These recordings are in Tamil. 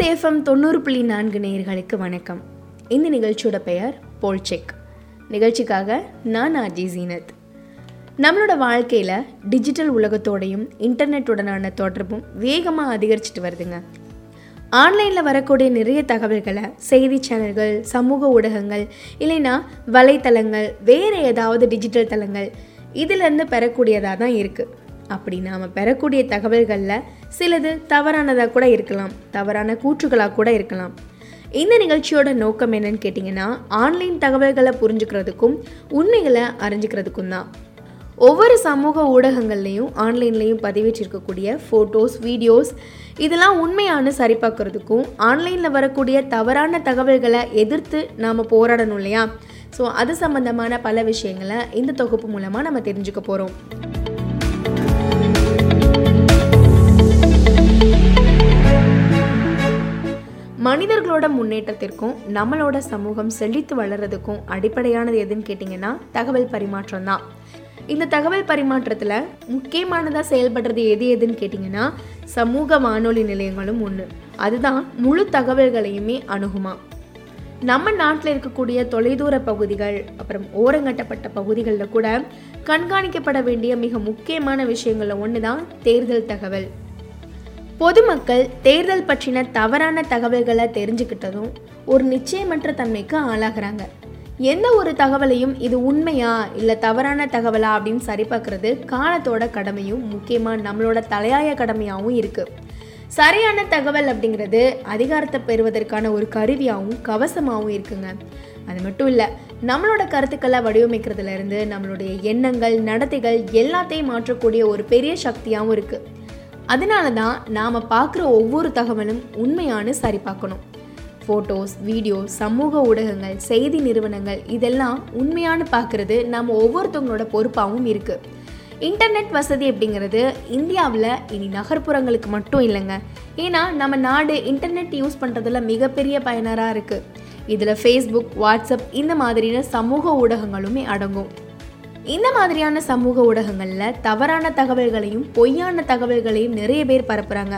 சேஃபம் தொண்ணூறு புள்ளி நான்கு நேயர்களுக்கு வணக்கம். இந்த நிகழ்ச்சியோட பெயர் போல்செக். நிகழ்ச்சிக்காக நான் ஆர்ஜி ஜீனத். நம்மளோட வாழ்க்கையில் டிஜிட்டல் உலகத்தோடையும் இன்டர்நெட்டுடனான தொடர்பும் வேகமாக அதிகரிச்சிட்டு வருதுங்க. ஆன்லைனில் வரக்கூடிய நிறைய தகவல்களை செய்தி சேனல்கள் சமூக ஊடகங்கள் இல்லைன்னா வலைத்தளங்கள் வேறு ஏதாவது டிஜிட்டல் தளங்கள் இதிலேருந்து பெறக்கூடியதாக தான் இருக்குது அப்படி நாம் பெறக்கூடிய தகவல்களில் சிலது தவறானதாக கூட இருக்கலாம் தவறான கூற்றுகளாக கூட இருக்கலாம். இந்த நிகழ்ச்சியோட நோக்கம் என்னன்னு கேட்டிங்கன்னா ஆன்லைன் தகவல்களை புரிஞ்சுக்கிறதுக்கும் உண்மைகளை அறிஞ்சுக்கிறதுக்கும் தான். ஒவ்வொரு சமூக ஊடகங்கள்லேயும் ஆன்லைன்லேயும் பதிவேற்றிருக்கக்கூடிய ஃபோட்டோஸ் வீடியோஸ் இதெல்லாம் உண்மையான சரிபார்க்கறதுக்கும் ஆன்லைனில் வரக்கூடிய தவறான தகவல்களை எதிர்த்து நாம் போராடணும் இல்லையா? ஸோ அது சம்மந்தமான பல விஷயங்களை இந்த தொகுப்பு மூலமாக நம்ம தெரிஞ்சுக்க போகிறோம் மனிதர்களோட முன்னேற்றத்திற்கும் நம்மளோட சமூகம் செழித்து வளர்றதுக்கும் அடிப்படையானது எதுன்னு கேட்டிங்கன்னா தகவல் பரிமாற்றம் தான் இந்த தகவல் பரிமாற்றத்தில் முக்கியமானதாக செயல்படுறது எது எதுன்னு கேட்டிங்கன்னா சமூக வானொலி நிலையங்களும் ஒன்று அதுதான் முழு தகவல்களையுமே அணுகுமா. நம்ம நாட்டில் இருக்கக்கூடிய தொலைதூர பகுதிகள் அப்புறம் ஓரங்கட்டப்பட்ட பகுதிகளில் கூட கண்காணிக்கப்பட வேண்டிய மிக முக்கியமான விஷயங்களில் ஒன்று தான் தேர்தல் தகவல். பொதுமக்கள் தேர்தல் பற்றின தவறான தகவல்களை தெரிஞ்சுக்கிட்டதும் ஒரு நிச்சயமற்ற தன்மைக்கு ஆளாகிறாங்க. எந்த ஒரு தகவலையும் இது உண்மையா இல்லை தவறான தகவலா அப்படின்னு சரிபார்க்கறது காலத்தோட கடமையும் முக்கியமாக நம்மளோட தலையாய கடமையாகவும் இருக்குது சரியான தகவல் அப்படிங்கிறது அதிகாரத்தை பெறுவதற்கான ஒரு கருவியாகவும் கவசமாகவும் இருக்குங்க. அது மட்டும் இல்லை நம்மளோட கருத்துக்களை வடிவமைக்கிறதுலேருந்து நம்மளுடைய எண்ணங்கள் நடத்தைகள் எல்லாத்தையும் மாற்றக்கூடிய ஒரு பெரிய சக்தியாகவும் இருக்குது அதனால தான் நாம் பார்க்குற ஒவ்வொரு தகவலும் உண்மையானு சரி பார்க்கணும் ஃபோட்டோஸ் வீடியோ சமூக ஊடகங்கள் செய்தி நிறுவனங்கள் இதெல்லாம் உண்மையான பார்க்குறது நம்ம ஒவ்வொருத்தவங்களோட பொறுப்பாகவும் இருக்குது இன்டர்நெட் வசதி அப்படிங்கிறது இந்தியாவில் இனி நகர்ப்புறங்களுக்கு மட்டும் இல்லைங்க. ஏன்னா நம்ம நாடு இன்டர்நெட் யூஸ் பண்ணுறதுல மிகப்பெரிய பயனராக இருக்குது இதில் ஃபேஸ்புக் வாட்ஸ்அப் இந்த மாதிரியான சமூக ஊடகங்களுமே அடங்கும். இந்த மாதிரியான சமூக ஊடகங்களில் தவறான தகவல்களையும் பொய்யான தகவல்களையும் நிறைய பேர் பரப்புகிறாங்க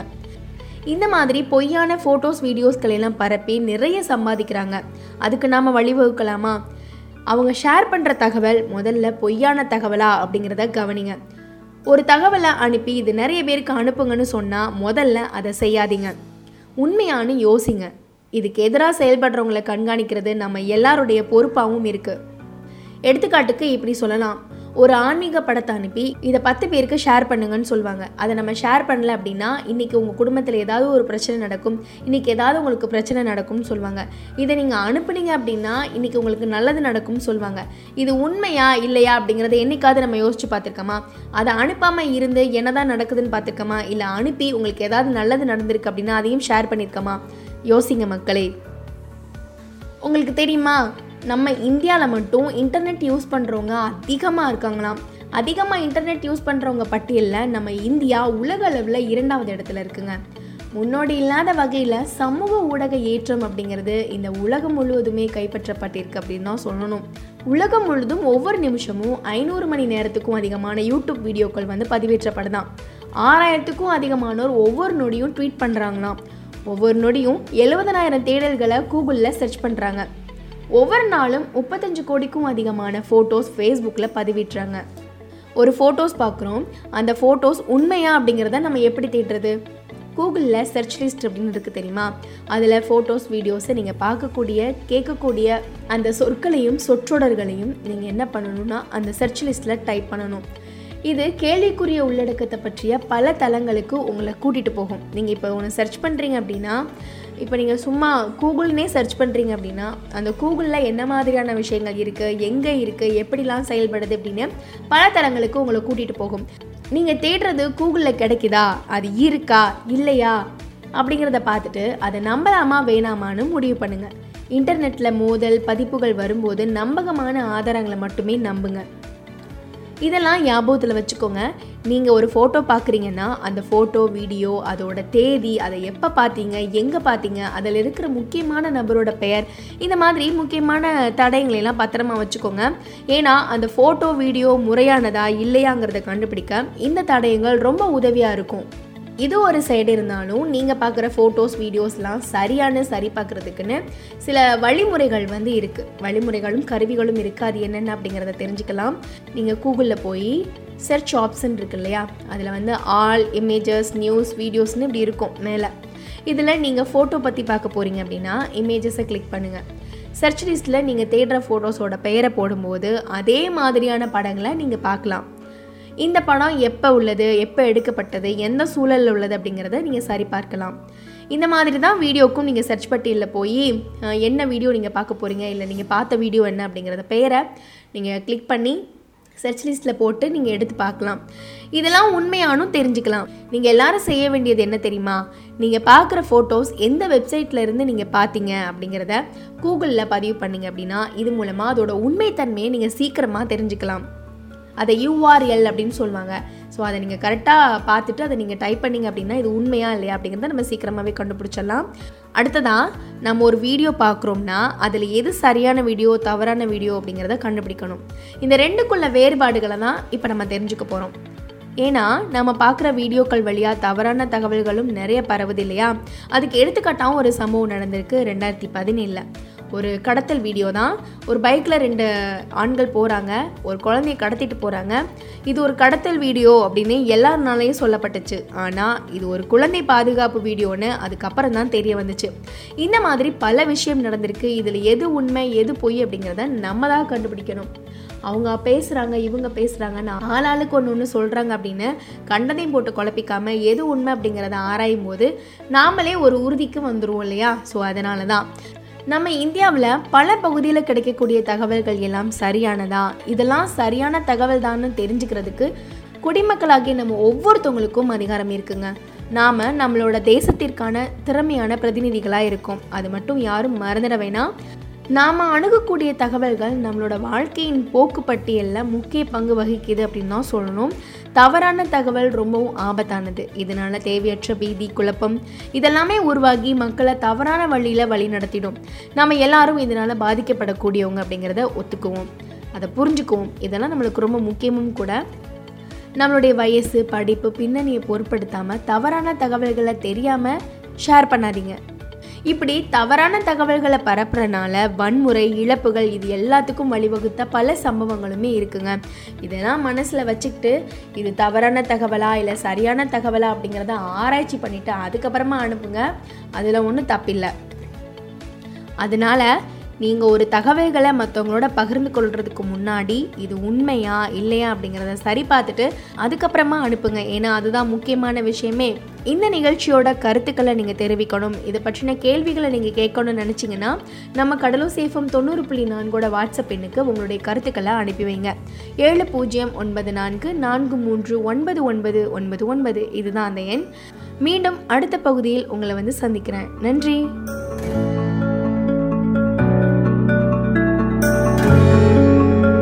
இந்த மாதிரி பொய்யான ஃபோட்டோஸ் வீடியோஸ்களெல்லாம் பரப்பி நிறைய சம்பாதிக்கிறாங்க. அதுக்கு நாம் வழிவகுக்கலாமா? அவங்க ஷேர் பண்ணுற தகவல் முதல்ல பொய்யான தகவலா அப்படிங்கிறத கவனிங்க. ஒரு தகவலை அனுப்பி இது நிறைய பேருக்கு அனுப்புங்கன்னு சொன்னால் முதல்ல அதை செய்யாதீங்க. உண்மையான யோசிங்க. இதுக்கு எதிராக செயல்படுறவங்களை கண்காணிக்கிறது நம்ம எல்லாருடைய பொறுப்பாகவும் இருக்குது எடுத்துக்காட்டுக்கு இப்படி சொல்லலாம். ஒரு ஆன்மீக படத்தை அனுப்பி இதை பத்து பேருக்கு ஷேர் பண்ணுங்கன்னு சொல்லுவாங்க அதை நம்ம ஷேர் பண்ணல அப்படின்னா இன்றைக்கி உங்கள் குடும்பத்தில் ஏதாவது ஒரு பிரச்சனை நடக்கும். இன்றைக்கி ஏதாவது உங்களுக்கு பிரச்சனை நடக்கும்னு சொல்லுவாங்க இதை நீங்கள் அனுப்புனீங்க அப்படின்னா இன்றைக்கி உங்களுக்கு நல்லது நடக்கும்னு சொல்லுவாங்க இது உண்மையா இல்லையா அப்படிங்கிறத என்னைக்காவது நம்ம யோசிச்சு பார்த்துருக்கோமா? அதை அனுப்பாமல் இருந்து என்னதான் நடக்குதுன்னு பார்த்துருக்கோமா? இல்லை அனுப்பி உங்களுக்கு ஏதாவது நல்லது நடந்திருக்கு அப்படின்னா அதையும் ஷேர் பண்ணியிருக்கோமா யோசிங்க மக்களே. உங்களுக்கு தெரியுமா? நம்ம இந்தியாவில் மட்டும் இன்டர்நெட் யூஸ் பண்ணுறவங்க அதிகமாக இருக்காங்களாம். அதிகமாக இன்டர்நெட் யூஸ் பண்ணுறவங்க பட்டியலில் நம்ம இந்தியா உலக அளவில் இரண்டாவது இடத்துல இருக்குங்க. முன்னோடி இல்லாத வகையில் சமூக ஊடக ஏற்றம் அப்படிங்கிறது இந்த உலகம் முழுவதுமே கைப்பற்றப்பட்டிருக்கு அப்படின்னு தான் சொல்லணும். உலகம் முழுதும் ஒவ்வொரு நிமிஷமும் ஐநூறு மணி நேரத்துக்கும் அதிகமான யூடியூப் வீடியோக்கள் வந்து பதிவேற்றப்படுதான் ஆறாயிரத்துக்கும் அதிகமானோர் ஒவ்வொரு நொடியும் ட்வீட் பண்ணுறாங்களாம் ஒவ்வொரு நொடியும் எழுபதனாயிரம் தேடல்களை கூகுளில் சர்ச் பண்ணுறாங்க ஒவ்வொரு நாளும் முப்பத்தஞ்சு கோடிக்கும் அதிகமான ஃபோட்டோஸ் ஃபேஸ்புக்கில் பதிவிட்டுறாங்க ஒரு ஃபோட்டோஸ் பார்க்குறோம் அந்த ஃபோட்டோஸ் உண்மையா அப்படிங்கிறத நம்ம எப்படி தேடுறது? கூகுளில் சர்ச் லிஸ்ட் அப்படின்னு இருக்குது தெரியுமா? அதில் ஃபோட்டோஸ் வீடியோஸை நீங்கள் பார்க்கக்கூடிய கேட்கக்கூடிய அந்த சொற்களையும் சொற்றொடர்களையும் நீங்கள் என்ன பண்ணணும்னா அந்த சர்ச் லிஸ்ட்டில் டைப் பண்ணணும். இது கேள்விக்குரிய உள்ளடக்கத்தை பற்றிய பல தளங்களுக்கு உங்களை கூட்டிகிட்டு போகும். நீங்கள் இப்போ ஒன்று சர்ச் பண்ணுறீங்க அப்படின்னா இப்போ நீங்கள் சும்மா கூகுள்னே சர்ச் பண்ணுறீங்க அப்படின்னா அந்த கூகுளில் என்ன மாதிரியான விஷயங்கள் இருக்குது எங்கே இருக்குது எப்படிலாம் செயல்படுது அப்படின்னு பல தளங்களுக்கு உங்களை கூட்டிகிட்டு போகும். நீங்கள் தேடுறது கூகுளில் கிடைக்குதா? அது இருக்கா? இல்லையா? அப்படிங்கிறத பார்த்துட்டு அதை நம்பலாமா வேணாமான்னு முடிவு பண்ணுங்கள் இன்டர்நெட்டில் மோதல் பதிப்புகள் வரும்போது நம்பகமான ஆதாரங்களை மட்டுமே நம்புங்க. இதெல்லாம் ஞாபகத்தில் வச்சுக்கோங்க. நீங்கள் ஒரு ஃபோட்டோ பார்க்குறீங்கன்னா அந்த ஃபோட்டோ வீடியோ அதோட தேதி அதை எப்போ பார்த்தீங்க எங்கே பார்த்தீங்க அதில் இருக்கிற முக்கியமான நபரோட பெயர் இந்த மாதிரி முக்கியமான தடயங்களெல்லாம் பத்திரமா வச்சுக்கோங்க. ஏன்னா அந்த ஃபோட்டோ வீடியோ முறையானதா இல்லையாங்கிறத கண்டுபிடிக்க இந்த தடயங்கள் ரொம்ப உதவியாக இருக்கும். இது ஒரு சைடு இருந்தாலும் நீங்கள் பார்க்குற ஃபோட்டோஸ் வீடியோஸ்லாம் சரியான சரி பார்க்குறதுக்குன்னு சில வழிமுறைகள் வந்து இருக்குது வழிமுறைகளும் கருவிகளும் இருக்குது அது என்னென்ன அப்படிங்கிறத தெரிஞ்சுக்கலாம். நீங்கள் கூகுளில் போய் சர்ச் ஆப்ஷன் இருக்கு இல்லையா? அதில் வந்து ஆல் இமேஜஸ் நியூஸ் வீடியோஸ்னு இப்படி இருக்கும் மேலே. இதில் நீங்கள் ஃபோட்டோ பற்றி பார்க்க போகிறீங்க அப்படின்னா இமேஜஸை கிளிக் பண்ணுங்கள் சர்ச் லிஸ்ட்டில் நீங்கள் தேடுற ஃபோட்டோஸோட பெயரை போடும்போது அதே மாதிரியான படங்களை நீங்கள் பார்க்கலாம். இந்த படம் எப்போ உள்ளது எப்போ எடுக்கப்பட்டது எந்த சூழலில் உள்ளது அப்படிங்கிறத நீங்கள் சரி பார்க்கலாம். இந்த மாதிரி தான் வீடியோக்கும் நீங்கள் சர்ச் பட்டியலில் போய் என்ன வீடியோ நீங்கள் பார்க்க போகிறீங்க இல்லை நீங்கள் பார்த்த வீடியோ என்ன அப்படிங்கிறத பெயரை நீங்கள் கிளிக் பண்ணி சர்ச் லிஸ்ட்டில் போட்டு நீங்கள் எடுத்து பார்க்கலாம். இதெல்லாம் உண்மையானும் தெரிஞ்சுக்கலாம். நீங்கள் எல்லாரும் செய்ய வேண்டியது என்ன தெரியுமா? நீங்கள் பார்க்குற ஃபோட்டோஸ் எந்த வெப்சைட்டில் இருந்து நீங்கள் பார்த்தீங்க அப்படிங்கிறத கூகுளில் பதிவு பண்ணிங்க அப்படின்னா இது மூலமாக அதோட உண்மைத்தன்மையை நீங்கள் சீக்கிரமாக தெரிஞ்சுக்கலாம். அதை யூஆர்எல் அப்படின்னு சொல்லுவாங்க. ஸோ அதை நீங்கள் கரெக்டாக பார்த்துட்டு அதை நீங்கள் டைப் பண்ணிங்க அப்படின்னா இது உண்மையா இல்லையா அப்படிங்கிறத நம்ம சீக்கிரமாகவே கண்டுபிடிச்சிடலாம். அடுத்ததாக நம்ம ஒரு வீடியோ பார்க்குறோம்னா அதில் எது சரியான வீடியோ தவறான வீடியோ அப்படிங்கிறத கண்டுபிடிக்கணும். இந்த ரெண்டுக்குள்ள வேறுபாடுகளை தான் இப்போ நம்ம தெரிஞ்சுக்க போகிறோம் ஏன்னா நம்ம பார்க்குற வீடியோக்கள் வழியாக தவறான தகவல்களும் நிறைய பரவுது இல்லையா? அதுக்கு எடுத்துக்காட்டாகவும் ஒரு சம்பவம் நடந்திருக்கு ரெண்டாயிரத்தி பதினேழில். ஒரு கடத்தல் வீடியோ தான். ஒரு பைக்கில் ரெண்டு ஆண்கள் போகிறாங்க ஒரு குழந்தைய கடத்திட்டு போகிறாங்க இது ஒரு கடத்தல் வீடியோ அப்படின்னு எல்லாருனாலையும் சொல்லப்பட்டுச்சு. ஆனால் இது ஒரு குழந்தை பாதுகாப்பு வீடியோன்னு அதுக்கப்புறம் தான் தெரிய வந்துச்சு. இந்த மாதிரி பல விஷயம் நடந்திருக்கு. இதில் எது உண்மை எது பொய் அப்படிங்கிறத நம்ம தான் கண்டுபிடிக்கணும். அவங்க பேசுகிறாங்க இவங்க பேசுகிறாங்கன்னு ஆளாளுக்கு ஒன்று ஒன்று சொல்கிறாங்க அப்படின்னு கண்டனையும் போட்டு குழப்பிக்காமல் எது உண்மை அப்படிங்கிறத ஆராயும் போது நாமளே ஒரு உறுதிக்கு வந்துடுவோம் இல்லையா? ஸோ அதனால தான் நம்ம இந்தியாவில் பல பகுதியில் கிடைக்கக்கூடிய தகவல்கள் எல்லாம் சரியானதா? இதெல்லாம் சரியான தகவல் தான்னு தெரிஞ்சுக்கிறதுக்கு குடிமக்களாகிய நம்ம ஒவ்வொருத்தவங்களுக்கும் அதிகாரம் இருக்குங்க. நாம் நம்மளோட தேசத்திற்கான திறமையான பிரதிநிதிகளாக இருக்கோம். அது மட்டும் யாரும் மறந்துட வேணாம். நாம் அணுகக்கூடிய தகவல்கள் நம்மளோட வாழ்க்கையின் போக்கு பட்டியலில் முக்கிய பங்கு வகிக்குது அப்படின்னு தான் சொல்லணும். தவறான தகவல் ரொம்பவும் ஆபத்தானது. இதனால தேவையற்ற பீதி குழப்பம் இதெல்லாமே உருவாகி மக்களை தவறான வழியில் வழி நடத்திடும். நம்ம எல்லாரும் இதனால் பாதிக்கப்படக்கூடியவங்க அப்படிங்கிறத ஒத்துக்குவோம். அதை புரிஞ்சுக்குவோம். இதெல்லாம் நம்மளுக்கு ரொம்ப முக்கியமும் கூட. நம்மளுடைய வயசு படிப்பு பின்னணியை பொருட்படுத்தாமல் தவறான தகவல்களை தெரியாமல் ஷேர் பண்ணாதீங்க. இப்படி தவறான தகவல்களை பரப்புறனால வன்முறை இழப்புகள் இது எல்லாத்துக்கும் வழிவகுத்த பல சம்பவங்களுமே இருக்குங்க. இதெல்லாம் மனசில் வச்சுக்கிட்டு இது தவறான தகவலா இல்லை சரியான தகவலா அப்படிங்கிறத ஆராய்ச்சி பண்ணிவிட்டு அதுக்கப்புறமா அனுப்புங்க. அதில் ஒன்றும் தப்பில்லை. அதனால நீங்கள் ஒரு தகவல்களை மற்றவங்களோட பகிர்ந்து கொள்றதுக்கு முன்னாடி இது உண்மையா இல்லையா அப்படிங்கிறத சரி பார்த்துட்டு அதுக்கப்புறமா அனுப்புங்க. ஏன்னா அதுதான் முக்கியமான விஷயமே. இந்த நிகழ்ச்சியோட கருத்துக்களை நீங்கள் தெரிவிக்கணும். இதை பற்றின கேள்விகளை நீங்கள் கேட்கணும்னு நினச்சிங்கன்னா நம்ம கடலூர் சேஃபம் தொண்ணூறு புள்ளி நான்கோட வாட்ஸ்அப் எண்ணுக்கு உங்களுடைய கருத்துக்களை அனுப்பி வைங்க. ஏழு பூஜ்ஜியம் ஒன்பது நான்கு நான்கு மூன்று ஒன்பது ஒன்பது ஒன்பது ஒன்பது. இதுதான் அந்த எண். மீண்டும் அடுத்த பகுதியில் உங்களை வந்து சந்திக்கிறேன். நன்றி.